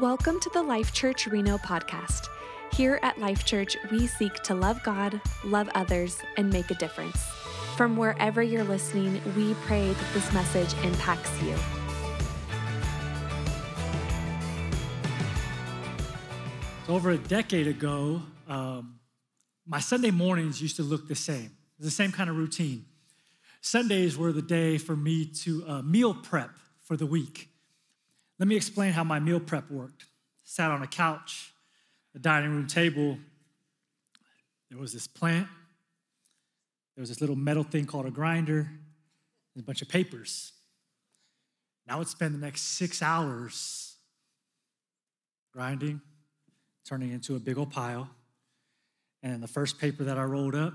Welcome to the Life Church Reno podcast. Here at Life Church, we seek to love God, love others, and make a difference. From wherever you're listening, we pray that this message impacts you. So over a decade ago, um, my Sunday mornings used to look the same. The same kind of routine. Sundays were the day for me to uh, meal prep for the week. Let me explain how my meal prep worked. Sat on a couch, a dining room table. There was this plant. There was this little metal thing called a grinder, and a bunch of papers. And I would spend the next six hours grinding, turning into a big old pile. And the first paper that I rolled up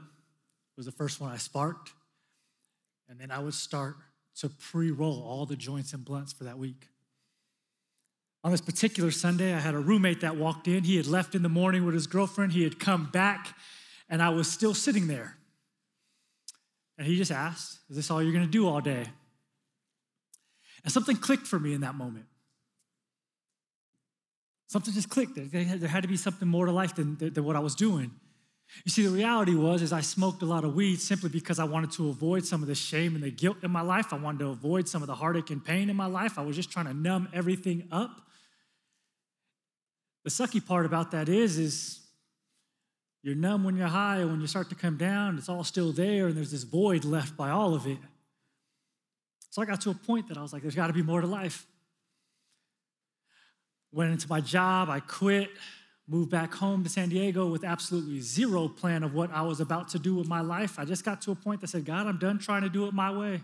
was the first one I sparked. And then I would start to pre roll all the joints and blunts for that week. On this particular Sunday, I had a roommate that walked in. He had left in the morning with his girlfriend. He had come back, and I was still sitting there. And he just asked, Is this all you're going to do all day? And something clicked for me in that moment. Something just clicked. There had to be something more to life than, than what I was doing. You see, the reality was is I smoked a lot of weed simply because I wanted to avoid some of the shame and the guilt in my life. I wanted to avoid some of the heartache and pain in my life. I was just trying to numb everything up. The sucky part about that is, is you're numb when you're high, and when you start to come down, it's all still there, and there's this void left by all of it. So I got to a point that I was like, there's got to be more to life. Went into my job, I quit, moved back home to San Diego with absolutely zero plan of what I was about to do with my life. I just got to a point that said, God, I'm done trying to do it my way.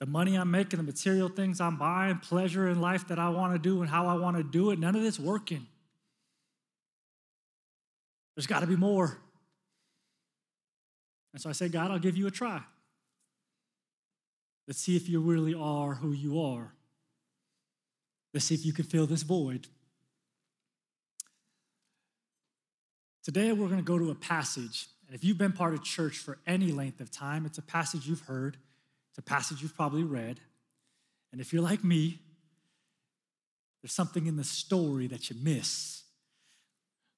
The money I'm making, the material things I'm buying, pleasure in life that I want to do and how I want to do it, none of this working. There's got to be more. And so I say, God, I'll give you a try. Let's see if you really are who you are. Let's see if you can fill this void. Today, we're going to go to a passage. And if you've been part of church for any length of time, it's a passage you've heard, it's a passage you've probably read. And if you're like me, there's something in the story that you miss.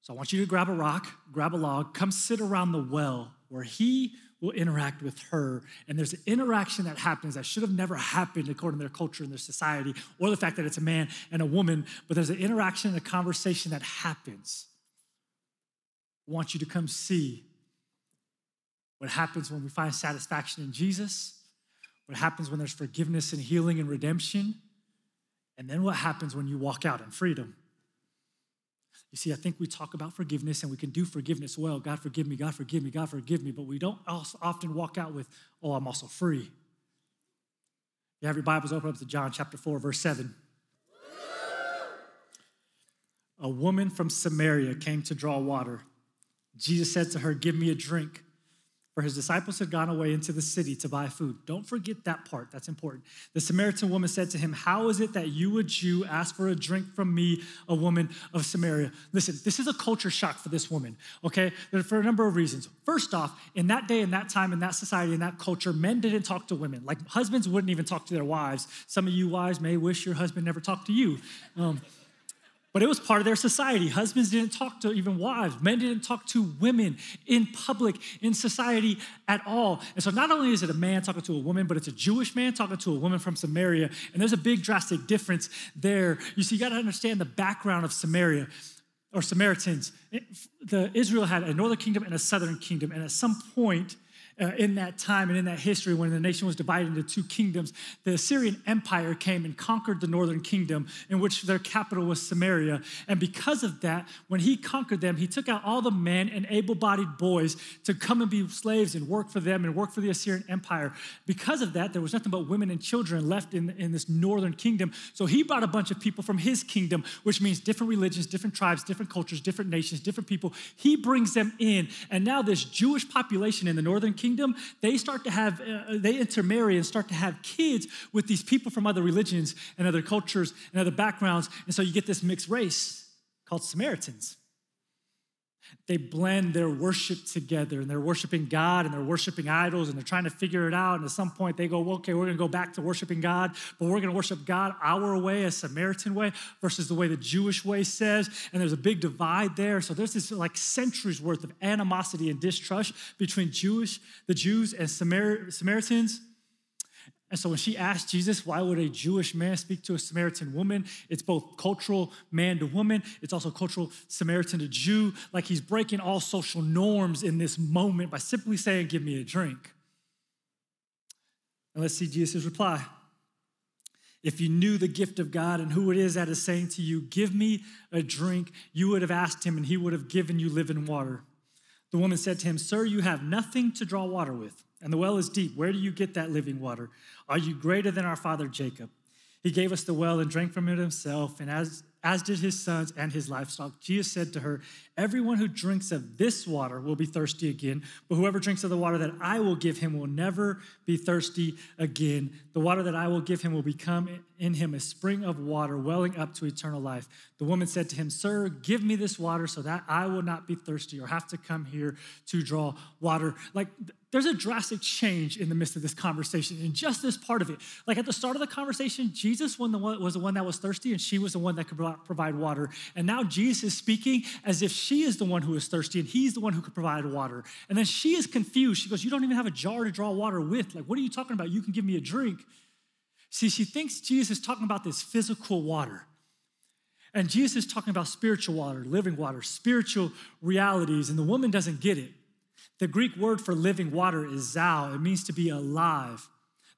So I want you to grab a rock, grab a log, come sit around the well where he will interact with her. And there's an interaction that happens that should have never happened according to their culture and their society, or the fact that it's a man and a woman, but there's an interaction and a conversation that happens. I want you to come see what happens when we find satisfaction in Jesus, what happens when there's forgiveness and healing and redemption, and then what happens when you walk out in freedom. You see, I think we talk about forgiveness and we can do forgiveness well. God forgive me, God forgive me, God forgive me, but we don't often walk out with, oh, I'm also free. You have your Bibles open up to John chapter 4, verse 7. A woman from Samaria came to draw water. Jesus said to her, Give me a drink. For his disciples had gone away into the city to buy food. Don't forget that part, that's important. The Samaritan woman said to him, How is it that you, a Jew, ask for a drink from me, a woman of Samaria? Listen, this is a culture shock for this woman, okay? For a number of reasons. First off, in that day, in that time, in that society, in that culture, men didn't talk to women. Like husbands wouldn't even talk to their wives. Some of you wives may wish your husband never talked to you. Um, but it was part of their society. Husbands didn't talk to even wives. Men didn't talk to women in public, in society at all. And so not only is it a man talking to a woman, but it's a Jewish man talking to a woman from Samaria. And there's a big drastic difference there. You see, you got to understand the background of Samaria or Samaritans. The Israel had a northern kingdom and a southern kingdom. And at some point, uh, in that time and in that history when the nation was divided into two kingdoms, the Assyrian Empire came and conquered the northern kingdom, in which their capital was Samaria. And because of that, when he conquered them, he took out all the men and able bodied boys to come and be slaves and work for them and work for the Assyrian Empire. Because of that, there was nothing but women and children left in, in this northern kingdom. So he brought a bunch of people from his kingdom, which means different religions, different tribes, different cultures, different nations, different people. He brings them in. And now, this Jewish population in the northern kingdom kingdom, they start to have, uh, they intermarry and start to have kids with these people from other religions and other cultures and other backgrounds. And so you get this mixed race called Samaritans. They blend their worship together and they're worshiping God and they're worshiping idols and they're trying to figure it out. And at some point they go, well, okay, we're gonna go back to worshiping God, but we're gonna worship God our way, a Samaritan way, versus the way the Jewish way says. And there's a big divide there. So there's this like centuries worth of animosity and distrust between Jewish, the Jews and Samar- Samaritans. And so when she asked Jesus, why would a Jewish man speak to a Samaritan woman? It's both cultural man to woman, it's also cultural Samaritan to Jew. Like he's breaking all social norms in this moment by simply saying, Give me a drink. And let's see Jesus' reply. If you knew the gift of God and who it is that is saying to you, Give me a drink, you would have asked him and he would have given you living water. The woman said to him, Sir, you have nothing to draw water with and the well is deep. Where do you get that living water? Are you greater than our father Jacob? He gave us the well and drank from it himself, and as, as did his sons and his livestock. Jesus said to her, Everyone who drinks of this water will be thirsty again, but whoever drinks of the water that I will give him will never be thirsty again. The water that I will give him will become in him a spring of water welling up to eternal life. The woman said to him, Sir, give me this water so that I will not be thirsty or have to come here to draw water. Like, there's a drastic change in the midst of this conversation in just this part of it. Like at the start of the conversation, Jesus was the one that was thirsty and she was the one that could provide water. And now Jesus is speaking as if she is the one who is thirsty and he's the one who could provide water. And then she is confused. She goes, You don't even have a jar to draw water with. Like, what are you talking about? You can give me a drink. See, she thinks Jesus is talking about this physical water. And Jesus is talking about spiritual water, living water, spiritual realities. And the woman doesn't get it. The Greek word for living water is zao. It means to be alive.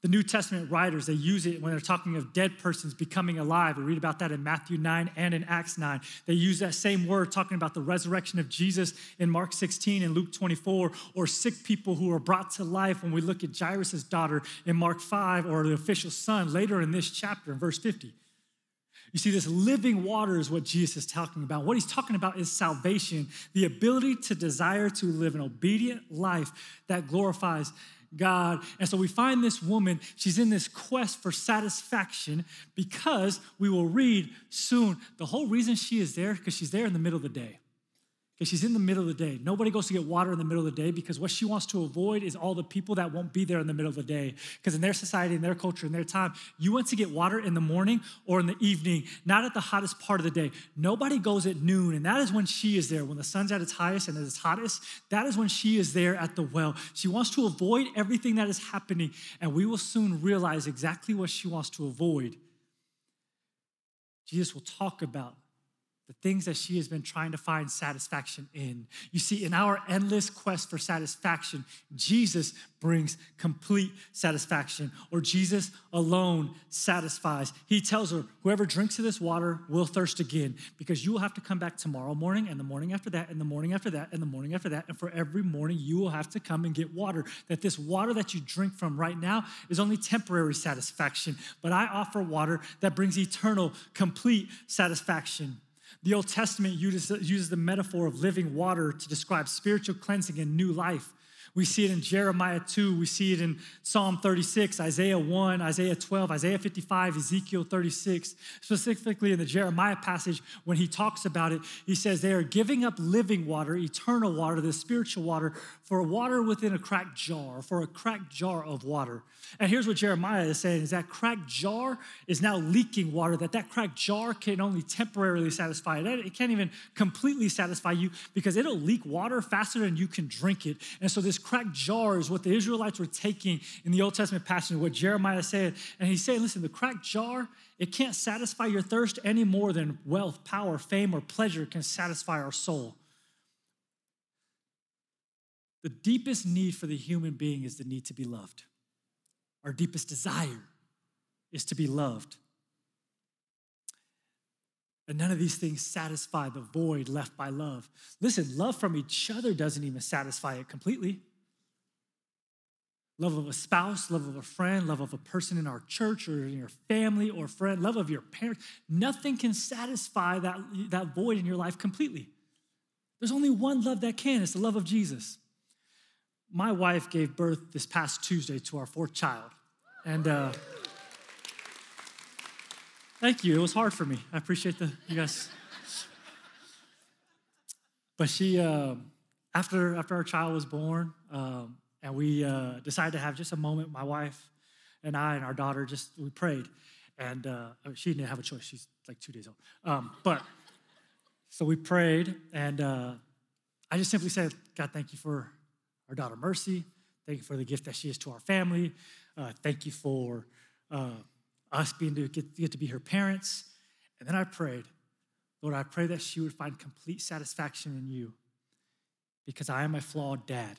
The New Testament writers, they use it when they're talking of dead persons becoming alive. We read about that in Matthew 9 and in Acts 9. They use that same word talking about the resurrection of Jesus in Mark 16 and Luke 24, or sick people who are brought to life when we look at Jairus' daughter in Mark 5, or the official son later in this chapter in verse 50. You see, this living water is what Jesus is talking about. What he's talking about is salvation, the ability to desire to live an obedient life that glorifies God. And so we find this woman, she's in this quest for satisfaction because we will read soon the whole reason she is there, because she's there in the middle of the day because she's in the middle of the day. Nobody goes to get water in the middle of the day because what she wants to avoid is all the people that won't be there in the middle of the day. Because in their society, in their culture, in their time, you want to get water in the morning or in the evening, not at the hottest part of the day. Nobody goes at noon, and that is when she is there. When the sun's at its highest and at its hottest, that is when she is there at the well. She wants to avoid everything that is happening, and we will soon realize exactly what she wants to avoid. Jesus will talk about the things that she has been trying to find satisfaction in. You see, in our endless quest for satisfaction, Jesus brings complete satisfaction, or Jesus alone satisfies. He tells her, Whoever drinks of this water will thirst again, because you will have to come back tomorrow morning, and the morning after that, and the morning after that, and the morning after that. And for every morning, you will have to come and get water. That this water that you drink from right now is only temporary satisfaction, but I offer water that brings eternal, complete satisfaction. The Old Testament uses, the metaphor of living water to describe spiritual cleansing and new life. We see it in Jeremiah 2, we see it in Psalm 36, Isaiah 1, Isaiah 12, Isaiah 55, Ezekiel 36. Specifically in the Jeremiah passage, when he talks about it, he says they are giving up living water, eternal water, the spiritual water, for water within a cracked jar, for a cracked jar of water. And here's what Jeremiah is saying is that cracked jar is now leaking water, that that cracked jar can only temporarily satisfy it. It can't even completely satisfy you because it'll leak water faster than you can drink it. And so this cracked jar is what the Israelites were taking in the Old Testament passage, what Jeremiah said. And he's saying, listen, the cracked jar, it can't satisfy your thirst any more than wealth, power, fame, or pleasure can satisfy our soul. The deepest need for the human being is the need to be loved. Our deepest desire is to be loved. And none of these things satisfy the void left by love. Listen, love from each other doesn't even satisfy it completely. Love of a spouse, love of a friend, love of a person in our church or in your family or friend, love of your parents. Nothing can satisfy that, that void in your life completely. There's only one love that can it's the love of Jesus my wife gave birth this past Tuesday to our fourth child. And uh, thank you. It was hard for me. I appreciate the you guys. but she, uh, after, after our child was born, um, and we uh, decided to have just a moment, my wife and I and our daughter just, we prayed. And uh, she didn't have a choice. She's like two days old. Um, but so we prayed, and uh, I just simply said, God, thank you for our daughter Mercy. Thank you for the gift that she is to our family. Uh, thank you for uh, us being to get, get to be her parents. And then I prayed, Lord, I pray that she would find complete satisfaction in you because I am a flawed dad.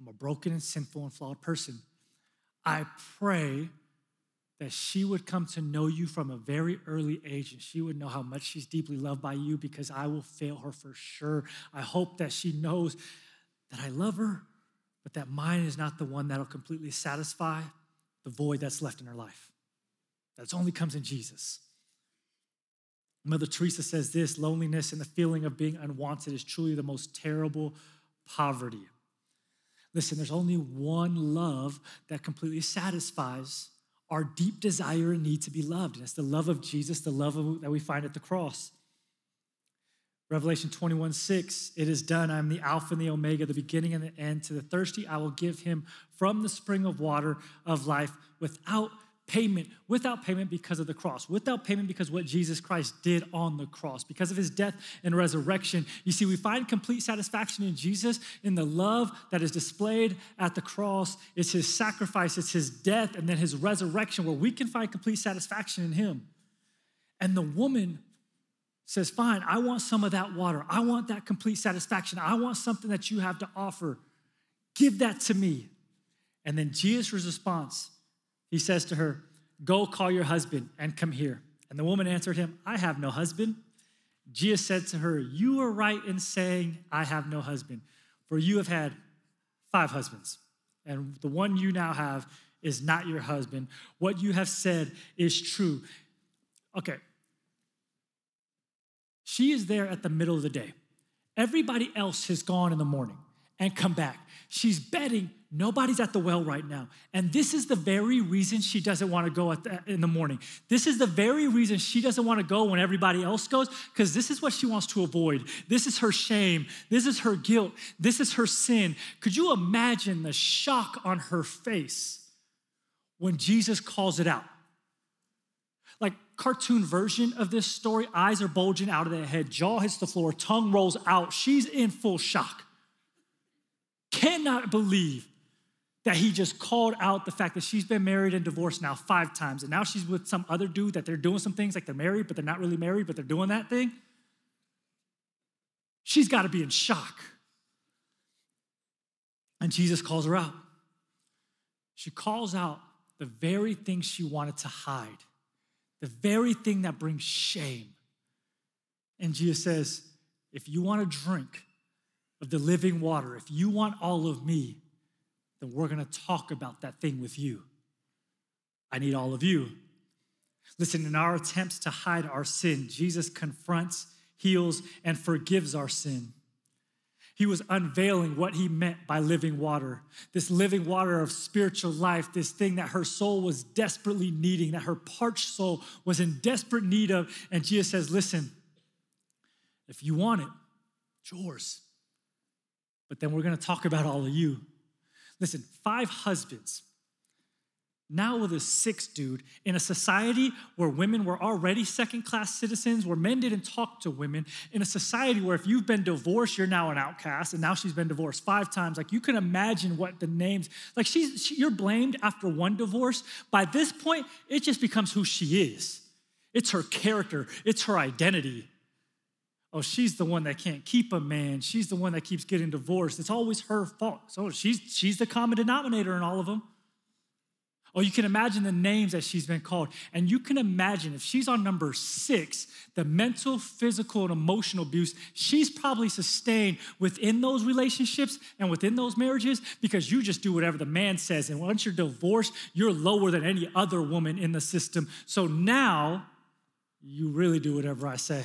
I'm a broken and sinful and flawed person. I pray that she would come to know you from a very early age and she would know how much she's deeply loved by you because I will fail her for sure. I hope that she knows that I love her, but that mine is not the one that'll completely satisfy the void that's left in her life. That only comes in Jesus. Mother Teresa says this loneliness and the feeling of being unwanted is truly the most terrible poverty. Listen, there's only one love that completely satisfies our deep desire and need to be loved. And it's the love of Jesus, the love of, that we find at the cross. Revelation 21 6, it is done. I am the Alpha and the Omega, the beginning and the end. To the thirsty, I will give him from the spring of water of life without payment, without payment because of the cross, without payment because what Jesus Christ did on the cross, because of his death and resurrection. You see, we find complete satisfaction in Jesus in the love that is displayed at the cross. It's his sacrifice, it's his death, and then his resurrection, where we can find complete satisfaction in him. And the woman says, Fine, I want some of that water. I want that complete satisfaction. I want something that you have to offer. Give that to me. And then Jesus' response he says to her, Go call your husband and come here. And the woman answered him, I have no husband. Jesus said to her, You are right in saying, I have no husband, for you have had five husbands, and the one you now have is not your husband. What you have said is true. Okay. She is there at the middle of the day. Everybody else has gone in the morning and come back. She's betting Nobody's at the well right now. And this is the very reason she doesn't want to go the, in the morning. This is the very reason she doesn't want to go when everybody else goes, because this is what she wants to avoid. This is her shame. This is her guilt. This is her sin. Could you imagine the shock on her face when Jesus calls it out? Like cartoon version of this story, eyes are bulging out of the head, jaw hits the floor, tongue rolls out. She's in full shock. Cannot believe that he just called out the fact that she's been married and divorced now five times, and now she's with some other dude that they're doing some things like they're married, but they're not really married, but they're doing that thing. She's got to be in shock. And Jesus calls her out. She calls out the very thing she wanted to hide, the very thing that brings shame. And Jesus says, If you want to drink of the living water, if you want all of me, then we're going to talk about that thing with you. I need all of you. Listen, in our attempts to hide our sin, Jesus confronts, heals, and forgives our sin. He was unveiling what he meant by living water, this living water of spiritual life, this thing that her soul was desperately needing, that her parched soul was in desperate need of. And Jesus says, Listen, if you want it, it's yours. But then we're going to talk about all of you. Listen, five husbands. Now with a sixth dude in a society where women were already second class citizens, where men didn't talk to women, in a society where if you've been divorced, you're now an outcast, and now she's been divorced five times. Like you can imagine what the names, like she's, she, you're blamed after one divorce. By this point, it just becomes who she is. It's her character, it's her identity oh, she's the one that can't keep a man. She's the one that keeps getting divorced. It's always her fault. So she's, she's the common denominator in all of them. Oh, you can imagine the names that she's been called. And you can imagine if she's on number six, the mental, physical, and emotional abuse she's probably sustained within those relationships and within those marriages because you just do whatever the man says. And once you're divorced, you're lower than any other woman in the system. So now you really do whatever I say.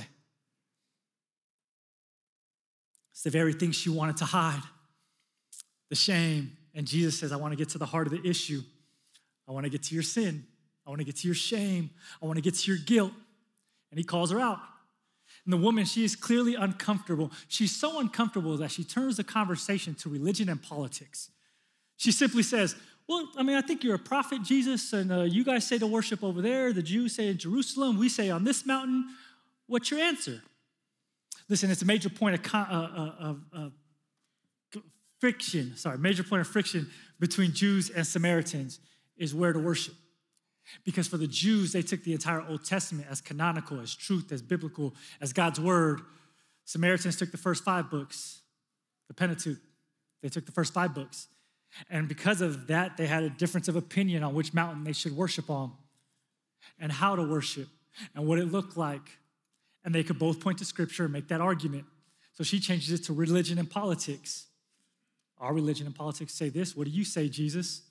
It's the very thing she wanted to hide the shame. And Jesus says, I want to get to the heart of the issue. I want to get to your sin. I want to get to your shame. I want to get to your guilt. And he calls her out. And the woman, she is clearly uncomfortable. She's so uncomfortable that she turns the conversation to religion and politics. She simply says, Well, I mean, I think you're a prophet, Jesus, and uh, you guys say to worship over there. The Jews say in Jerusalem. We say on this mountain. What's your answer? Listen, it's a major point of, uh, uh, of, of friction, sorry, major point of friction between Jews and Samaritans is where to worship. Because for the Jews, they took the entire Old Testament as canonical, as truth, as biblical, as God's word. Samaritans took the first five books, the Pentateuch. They took the first five books. And because of that, they had a difference of opinion on which mountain they should worship on and how to worship and what it looked like. And they could both point to scripture and make that argument. So she changes it to religion and politics. Our religion and politics say this. What do you say, Jesus?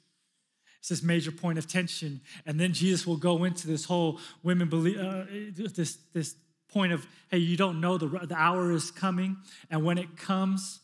It's this major point of tension. And then Jesus will go into this whole women believe, uh, this, this point of, hey, you don't know the, the hour is coming. And when it comes,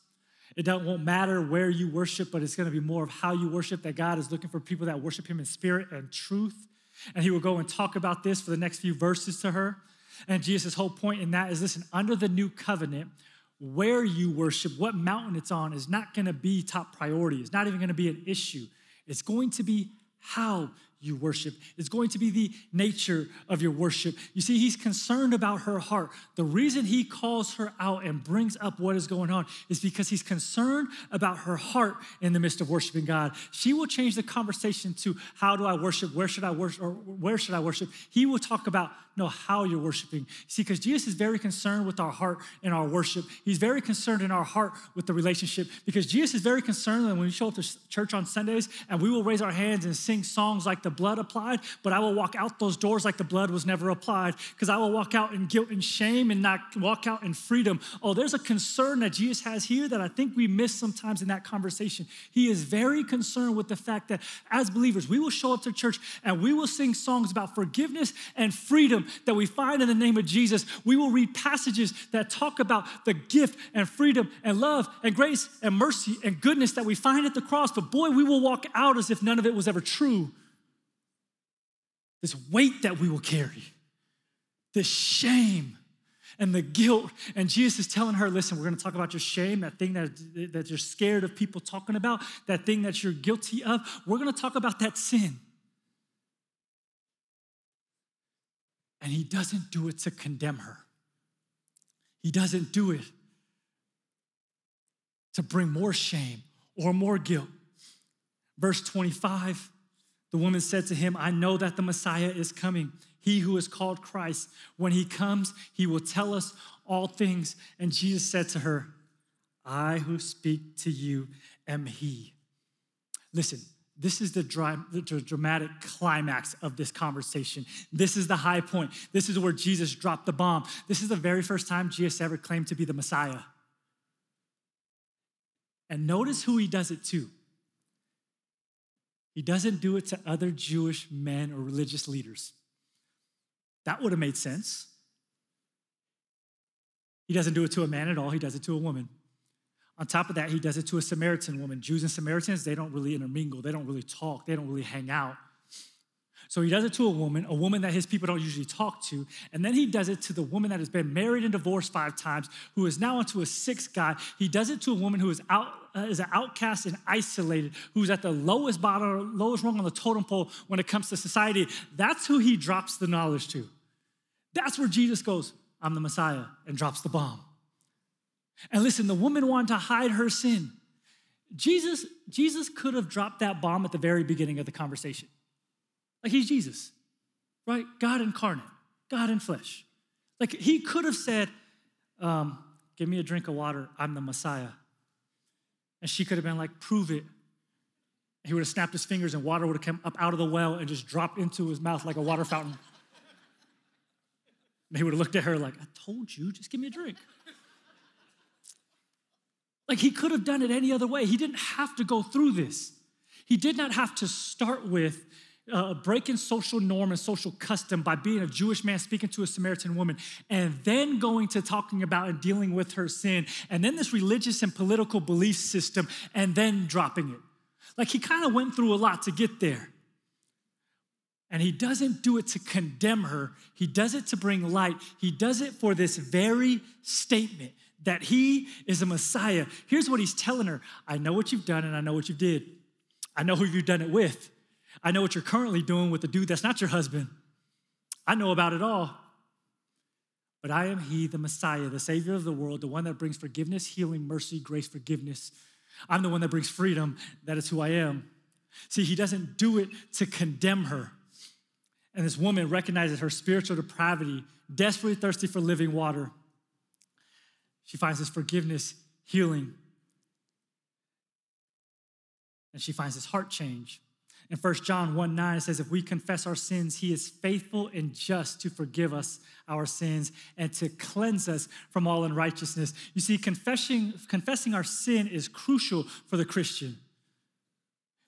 it don't, won't matter where you worship, but it's going to be more of how you worship, that God is looking for people that worship Him in spirit and truth. And He will go and talk about this for the next few verses to her. And Jesus' whole point in that is listen, under the new covenant, where you worship, what mountain it's on, is not going to be top priority. It's not even going to be an issue. It's going to be how you worship. It's going to be the nature of your worship. You see, he's concerned about her heart. The reason he calls her out and brings up what is going on is because he's concerned about her heart in the midst of worshiping God. She will change the conversation to how do I worship? Where should I worship? Or where should I worship? He will talk about no how you're worshiping. See, because Jesus is very concerned with our heart and our worship. He's very concerned in our heart with the relationship because Jesus is very concerned when we show up to church on Sundays and we will raise our hands and sing songs like the blood applied, but I will walk out those doors like the blood was never applied because I will walk out in guilt and shame and not walk out in freedom. Oh, there's a concern that Jesus has here that I think we miss sometimes in that conversation. He is very concerned with the fact that as believers, we will show up to church and we will sing songs about forgiveness and freedom that we find in the name of Jesus, we will read passages that talk about the gift and freedom and love and grace and mercy and goodness that we find at the cross. But boy, we will walk out as if none of it was ever true. This weight that we will carry, this shame and the guilt. And Jesus is telling her, listen, we're going to talk about your shame, that thing that, that you're scared of people talking about, that thing that you're guilty of. We're going to talk about that sin. And he doesn't do it to condemn her. He doesn't do it to bring more shame or more guilt. Verse 25 the woman said to him, I know that the Messiah is coming, he who is called Christ. When he comes, he will tell us all things. And Jesus said to her, I who speak to you am he. Listen, this is the, dry, the, dramatic climax of this conversation. This is the high point. This is where Jesus dropped the bomb. This is the very first time Jesus ever claimed to be the Messiah. And notice who he does it to. He doesn't do it to other Jewish men or religious leaders. That would have made sense. He doesn't do it to a man at all, he does it to a woman. On top of that, he does it to a Samaritan woman. Jews and Samaritans, they don't really intermingle, they don't really talk, they don't really hang out. So he does it to a woman, a woman that his people don't usually talk to. And then he does it to the woman that has been married and divorced five times, who is now into a sixth guy. He does it to a woman who is out uh, is an outcast and isolated, who's at the lowest bottom, lowest rung on the totem pole when it comes to society. That's who he drops the knowledge to. That's where Jesus goes, I'm the Messiah, and drops the bomb. And listen, the woman wanted to hide her sin. Jesus, Jesus could have dropped that bomb at the very beginning of the conversation. Like he's Jesus, right? God incarnate, God in flesh. Like he could have said, um, Give me a drink of water, I'm the Messiah. And she could have been like, Prove it. He would have snapped his fingers and water would have come up out of the well and just dropped into his mouth like a water fountain. And he would have looked at her like, I told you, just give me a drink. Like he could have done it any other way. He didn't have to go through this. He did not have to start with uh, breaking social norm and social custom by being a Jewish man speaking to a Samaritan woman, and then going to talking about and dealing with her sin, and then this religious and political belief system, and then dropping it. Like he kind of went through a lot to get there. And he doesn't do it to condemn her, he does it to bring light. He does it for this very statement that he is a Messiah. Here's what he's telling her I know what you've done and I know what you did. I know who you've done it with. I know what you're currently doing with the dude that's not your husband. I know about it all. But I am He, the Messiah, the Savior of the world, the one that brings forgiveness, healing, mercy, grace, forgiveness. I'm the one that brings freedom. That is who I am. See, He doesn't do it to condemn her. And this woman recognizes her spiritual depravity, desperately thirsty for living water. She finds this forgiveness, healing, and she finds this heart change. In 1 John 1 9, it says, If we confess our sins, he is faithful and just to forgive us our sins and to cleanse us from all unrighteousness. You see, confessing, confessing our sin is crucial for the Christian.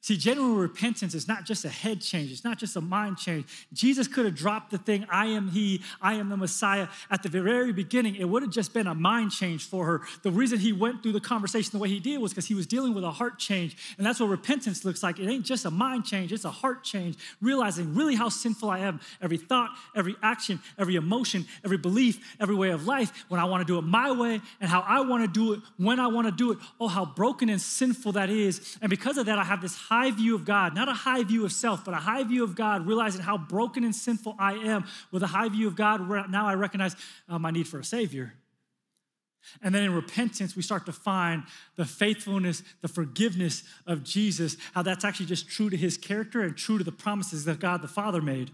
See, genuine repentance is not just a head change, it's not just a mind change. Jesus could have dropped the thing, I am He, I am the Messiah, at the very beginning. It would have just been a mind change for her. The reason He went through the conversation the way He did was because He was dealing with a heart change. And that's what repentance looks like. It ain't just a mind change, it's a heart change, realizing really how sinful I am. Every thought, every action, every emotion, every belief, every way of life, when I want to do it my way and how I want to do it, when I want to do it. Oh, how broken and sinful that is. And because of that, I have this high view of God, not a high view of self, but a high view of God, realizing how broken and sinful I am. With a high view of God, now I recognize uh, my need for a Savior. And then in repentance, we start to find the faithfulness, the forgiveness of Jesus, how that's actually just true to his character and true to the promises that God the Father made.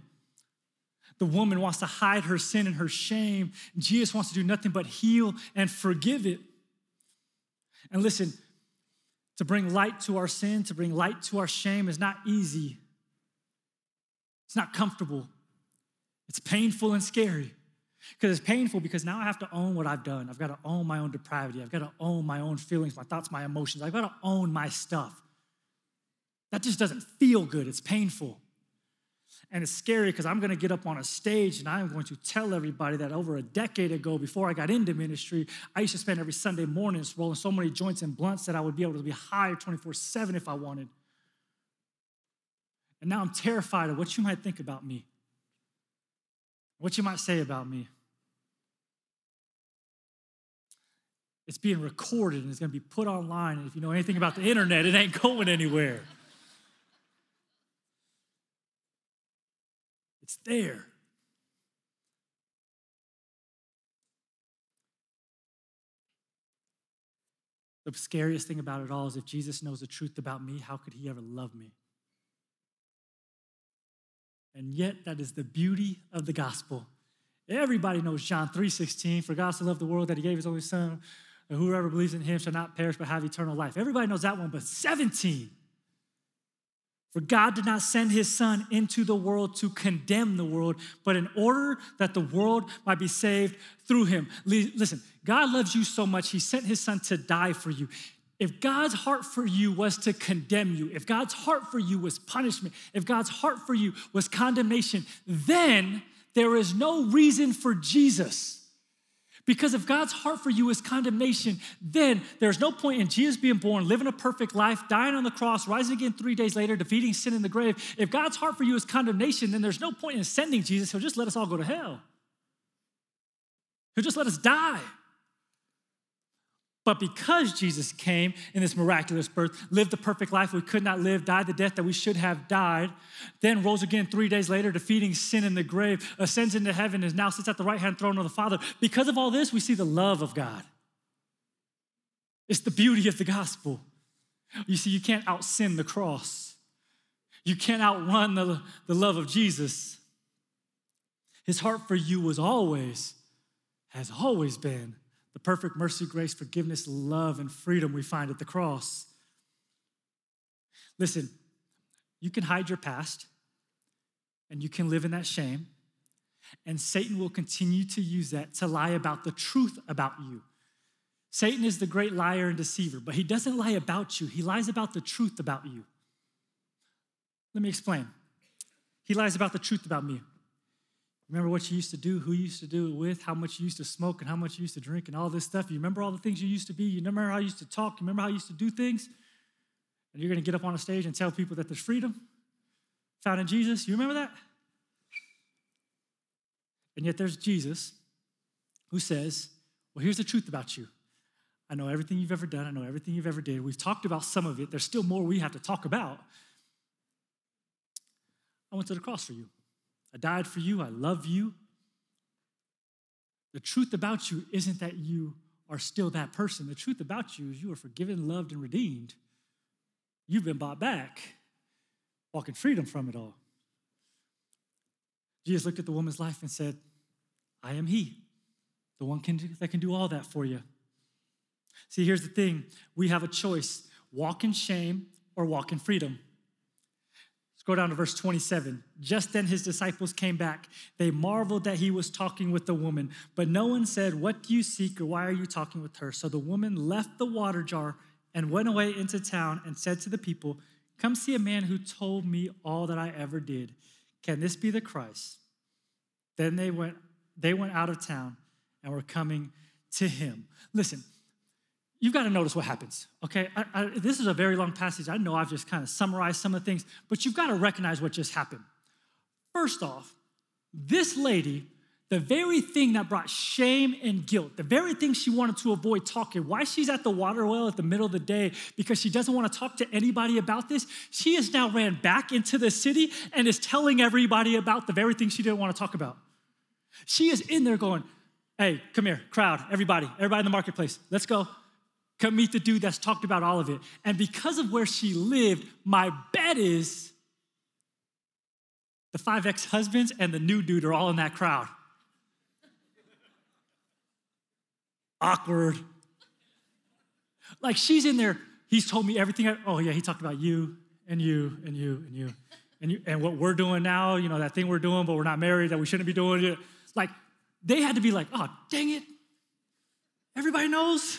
The woman wants to hide her sin and her shame. Jesus wants to do nothing but heal and forgive it. And listen, to bring light to our sin, to bring light to our shame is not easy. It's not comfortable. It's painful and scary. Because it's painful because now I have to own what I've done. I've got to own my own depravity. I've got to own my own feelings, my thoughts, my emotions. I've got to own my stuff. That just doesn't feel good. It's painful. And it's scary because I'm going to get up on a stage and I'm going to tell everybody that over a decade ago, before I got into ministry, I used to spend every Sunday mornings rolling so many joints and blunts that I would be able to be high 24 7 if I wanted. And now I'm terrified of what you might think about me, what you might say about me. It's being recorded and it's going to be put online. And if you know anything about the internet, it ain't going anywhere. It's there. The scariest thing about it all is if Jesus knows the truth about me, how could he ever love me? And yet, that is the beauty of the gospel. Everybody knows John 3:16, for God so loved the world that he gave his only son, and whoever believes in him shall not perish but have eternal life. Everybody knows that one, but 17. For God did not send his son into the world to condemn the world, but in order that the world might be saved through him. Listen, God loves you so much, he sent his son to die for you. If God's heart for you was to condemn you, if God's heart for you was punishment, if God's heart for you was condemnation, then there is no reason for Jesus. Because if God's heart for you is condemnation, then there's no point in Jesus being born, living a perfect life, dying on the cross, rising again three days later, defeating sin in the grave. If God's heart for you is condemnation, then there's no point in sending Jesus. He'll just let us all go to hell. He'll just let us die. But because Jesus came in this miraculous birth, lived the perfect life we could not live, died the death that we should have died, then rose again three days later, defeating sin in the grave, ascends into heaven, and now sits at the right hand throne of the Father. Because of all this, we see the love of God. It's the beauty of the gospel. You see, you can't out sin the cross, you can't outrun the, the love of Jesus. His heart for you was always, has always been the perfect mercy, grace, forgiveness, love, and freedom we find at the cross. Listen, you can hide your past and you can live in that shame, and Satan will continue to use that to lie about the truth about you. Satan is the great liar and deceiver, but he doesn't lie about you, he lies about the truth about you. Let me explain. He lies about the truth about me. Remember what you used to do, who you used to do it with, how much you used to smoke, and how much you used to drink, and all this stuff. You remember all the things you used to be? You remember how you used to talk? You remember how you used to do things? And you're going to get up on a stage and tell people that there's freedom found in Jesus. You remember that? And yet there's Jesus who says, Well, here's the truth about you. I know everything you've ever done. I know everything you've ever did. We've talked about some of it. There's still more we have to talk about. I went to the cross for you. I died for you. I love you. The truth about you isn't that you are still that person. The truth about you is you are forgiven, loved, and redeemed. You've been bought back, walking freedom from it all. Jesus looked at the woman's life and said, I am He, the one can that can do all that for you. See, here's the thing we have a choice walk in shame or walk in freedom. Go down to verse 27. Just then his disciples came back. They marveled that he was talking with the woman, but no one said, What do you seek or why are you talking with her? So the woman left the water jar and went away into town and said to the people, Come see a man who told me all that I ever did. Can this be the Christ? Then they went, they went out of town and were coming to him. Listen, you've got to notice what happens, okay? I, I, this is a very long passage. I know I've just kind of summarized some of the things, but you've got to recognize what just happened. First off, this lady, the very thing that brought shame and guilt, the very thing she wanted to avoid talking, why she's at the water well at the middle of the day, because she doesn't want to talk to anybody about this, she has now ran back into the city and is telling everybody about the very thing she didn't want to talk about. She is in there going, hey, come here, crowd, everybody, everybody in the marketplace, let's go. Come meet the dude that's talked about all of it. And because of where she lived, my bet is the five ex husbands and the new dude are all in that crowd. Awkward. Like she's in there, he's told me everything. I, oh, yeah, he talked about you and you and you and you and you and what we're doing now, you know, that thing we're doing, but we're not married, that we shouldn't be doing it. Like, they had to be like, oh, dang it. Everybody knows.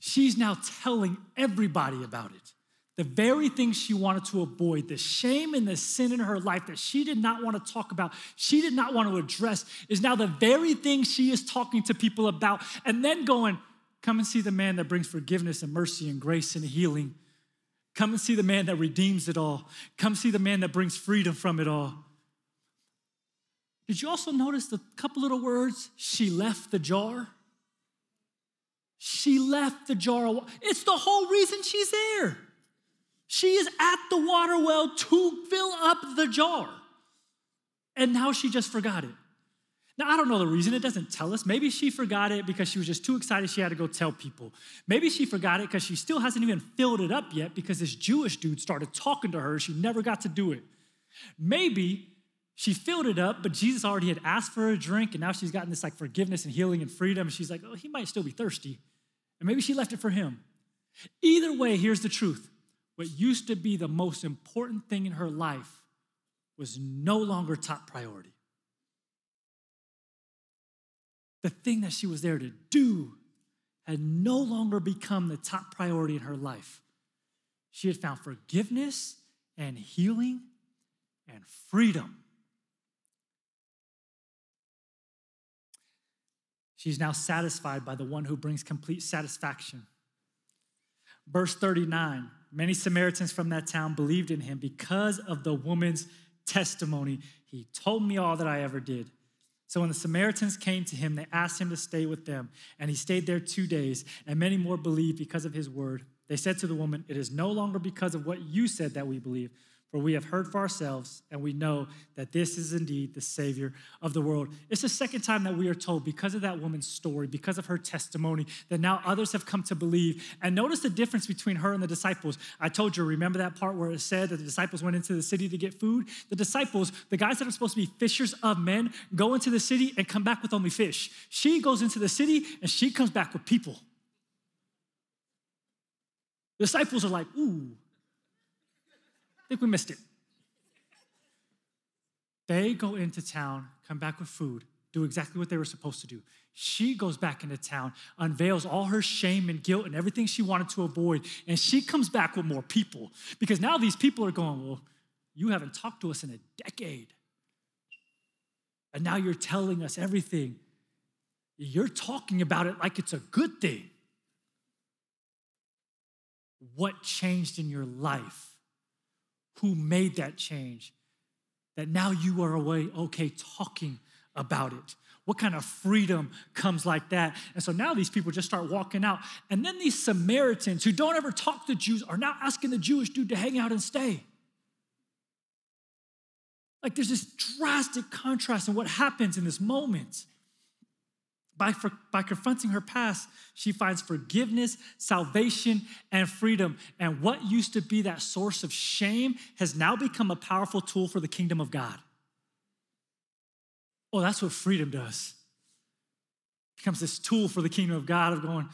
She's now telling everybody about it. The very thing she wanted to avoid, the shame and the sin in her life that she did not want to talk about, she did not want to address, is now the very thing she is talking to people about, and then going, Come and see the man that brings forgiveness and mercy and grace and healing. Come and see the man that redeems it all. Come see the man that brings freedom from it all. Did you also notice the couple little words? She left the jar. She left the jar. It's the whole reason she's there. She is at the water well to fill up the jar. And now she just forgot it. Now, I don't know the reason. It doesn't tell us. Maybe she forgot it because she was just too excited she had to go tell people. Maybe she forgot it because she still hasn't even filled it up yet because this Jewish dude started talking to her. She never got to do it. Maybe she filled it up, but Jesus already had asked for a drink, and now she's gotten this like forgiveness and healing and freedom. And she's like, oh, he might still be thirsty. And maybe she left it for him. Either way, here's the truth what used to be the most important thing in her life was no longer top priority. The thing that she was there to do had no longer become the top priority in her life. She had found forgiveness and healing and freedom. She's now satisfied by the one who brings complete satisfaction. Verse 39 Many Samaritans from that town believed in him because of the woman's testimony. He told me all that I ever did. So when the Samaritans came to him, they asked him to stay with them. And he stayed there two days, and many more believed because of his word. They said to the woman, It is no longer because of what you said that we believe, for we have heard for ourselves, and we know that this is indeed the Savior of the world. It's the second time that we are told, because of that woman's story, because of her testimony, that now others have come to believe. And notice the difference between her and the disciples. I told you, remember that part where it said that the disciples went into the city to get food? The disciples, the guys that are supposed to be fishers of men, go into the city and come back with only fish. She goes into the city and she comes back with people. The disciples are like, ooh, think we missed it. They go into town, come back with food, do exactly what they were supposed to do. She goes back into town, unveils all her shame and guilt and everything she wanted to avoid, and she comes back with more people. Because now these people are going, Well, you haven't talked to us in a decade. And now you're telling us everything. You're talking about it like it's a good thing. What changed in your life? Who made that change that now you are away, okay, talking about it. What kind of freedom comes like that? And so now these people just start walking out. And then these Samaritans who don't ever talk to Jews are now asking the Jewish dude to hang out and stay. Like there's this drastic contrast in what happens in this moment. By, for, by confronting her past, she finds forgiveness, salvation, and freedom. And what used to be that source of shame has now become a powerful tool for the kingdom of God. Oh, that's what freedom does. It becomes this tool for the kingdom of God of going,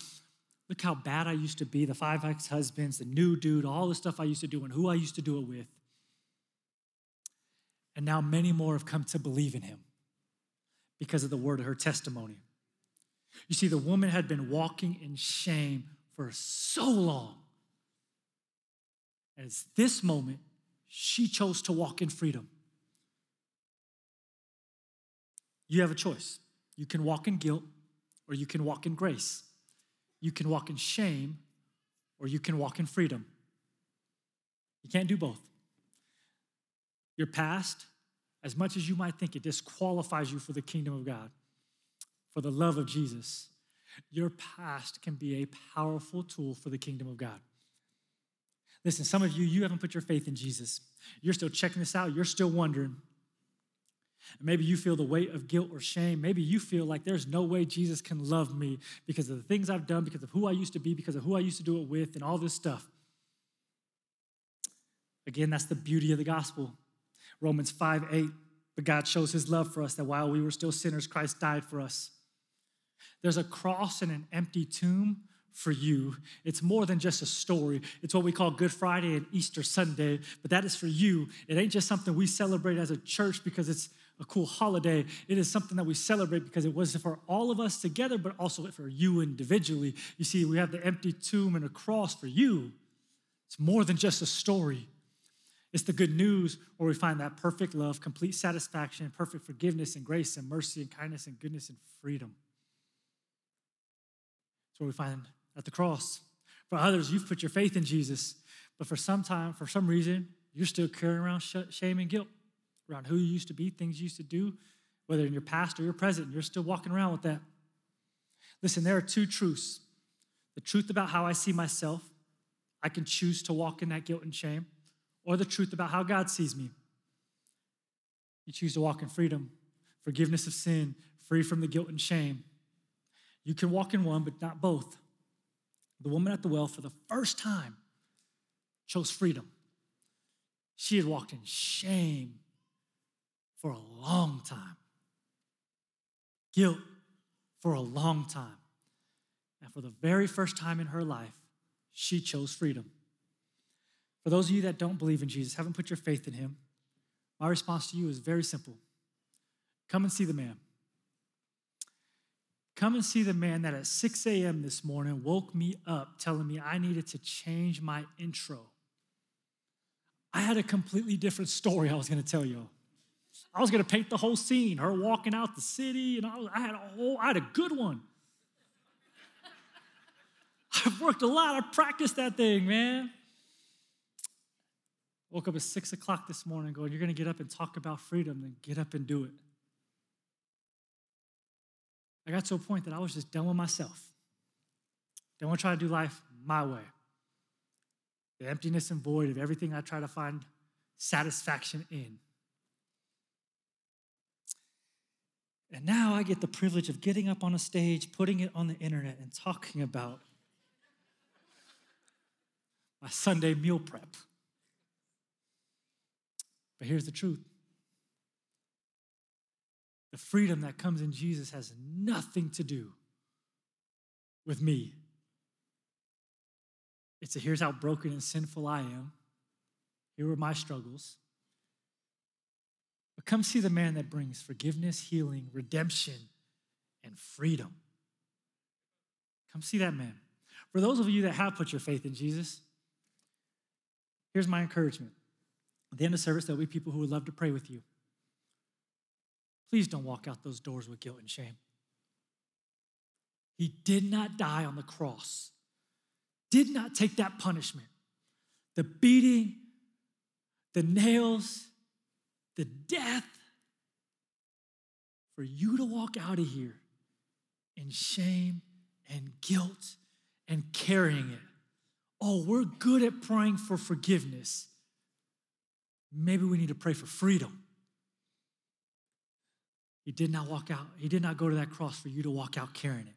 look how bad I used to be, the five ex husbands, the new dude, all the stuff I used to do, and who I used to do it with. And now many more have come to believe in him because of the word of her testimony. You see, the woman had been walking in shame for so long. As this moment she chose to walk in freedom. You have a choice. You can walk in guilt or you can walk in grace. You can walk in shame or you can walk in freedom. You can't do both. Your past, as much as you might think it disqualifies you for the kingdom of God, for the love of Jesus, your past can be a powerful tool for the kingdom of God. Listen, some of you, you haven't put your faith in Jesus. You're still checking this out. You're still wondering, Maybe you feel the weight of guilt or shame. Maybe you feel like there's no way Jesus can love me because of the things I've done, because of who I used to be, because of who I used to do it with, and all this stuff. Again, that's the beauty of the gospel. Romans 5 8, but God shows his love for us that while we were still sinners, Christ died for us. There's a cross and an empty tomb for you. It's more than just a story. It's what we call Good Friday and Easter Sunday, but that is for you. It ain't just something we celebrate as a church because it's a cool holiday. It is something that we celebrate because it was for all of us together, but also for you individually. You see, we have the empty tomb and a cross for you. It's more than just a story. It's the good news where we find that perfect love, complete satisfaction, perfect forgiveness and grace and mercy and kindness and goodness and freedom. Where we find at the cross. For others, you've put your faith in Jesus, but for some time, for some reason, you're still carrying around shame and guilt around who you used to be, things you used to do, whether in your past or your present, you're still walking around with that. Listen, there are two truths the truth about how I see myself, I can choose to walk in that guilt and shame, or the truth about how God sees me. You choose to walk in freedom, forgiveness of sin, free from the guilt and shame. You can walk in one, but not both. The woman at the well, for the first time, chose freedom. She had walked in shame for a long time, guilt for a long time. And for the very first time in her life, she chose freedom. For those of you that don't believe in Jesus, haven't put your faith in him, my response to you is very simple come and see the man. Come and see the man that at 6 a.m. this morning woke me up telling me I needed to change my intro. I had a completely different story I was going to tell y'all. I was going to paint the whole scene, her walking out the city, and I, I had a whole, I had a good one. I've worked a lot. I practiced that thing, man. Woke up at six o'clock this morning going, You're going to get up and talk about freedom, then get up and do it. I got to a point that I was just done with myself. Don't want to try to do life my way. The emptiness and void of everything I try to find satisfaction in. And now I get the privilege of getting up on a stage, putting it on the internet, and talking about my Sunday meal prep. But here's the truth the freedom that comes in Jesus has nothing to do with me. It's a here's how broken and sinful I am. Here are my struggles. But come see the man that brings forgiveness, healing, redemption, and freedom. Come see that man. For those of you that have put your faith in Jesus, here's my encouragement. At the end of service, there'll be people who would love to pray with you. Please don't walk out those doors with guilt and shame. He did not die on the cross, did not take that punishment. The beating, the nails, the death for you to walk out of here in shame and guilt and carrying it. Oh, we're good at praying for forgiveness. Maybe we need to pray for freedom. He did not walk out, he did not go to that cross for you to walk out carrying it.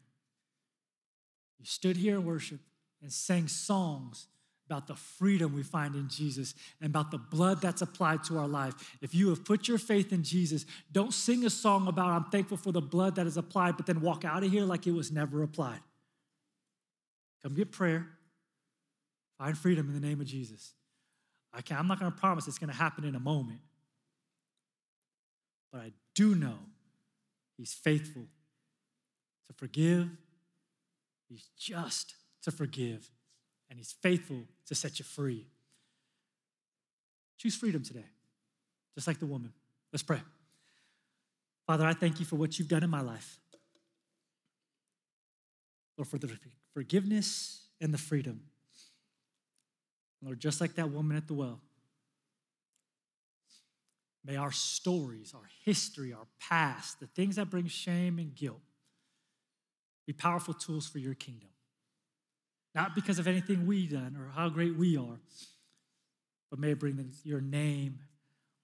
You stood here in worship and sang songs about the freedom we find in Jesus and about the blood that's applied to our life. If you have put your faith in Jesus, don't sing a song about I'm thankful for the blood that is applied, but then walk out of here like it was never applied. Come get prayer. Find freedom in the name of Jesus. I can, I'm not going to promise it's going to happen in a moment, but I do know He's faithful to forgive, He's just to forgive, and He's faithful to set you free. Choose freedom today, just like the woman. Let's pray. Father, I thank you for what you've done in my life. Lord, for the forgiveness and the freedom. Lord, just like that woman at the well, may our stories, our history, our past, the things that bring shame and guilt, be powerful tools for your kingdom. Not because of anything we've done or how great we are, but may it bring your name,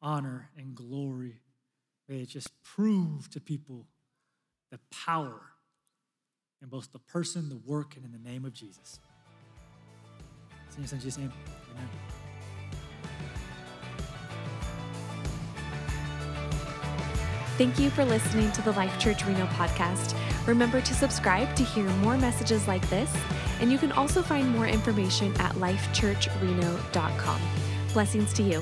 honor, and glory. May it just prove to people the power in both the person, the work, and in the name of Jesus. In Jesus' name, amen. Thank you for listening to the Life Church Reno podcast. Remember to subscribe to hear more messages like this, and you can also find more information at lifechurchreno.com. Blessings to you.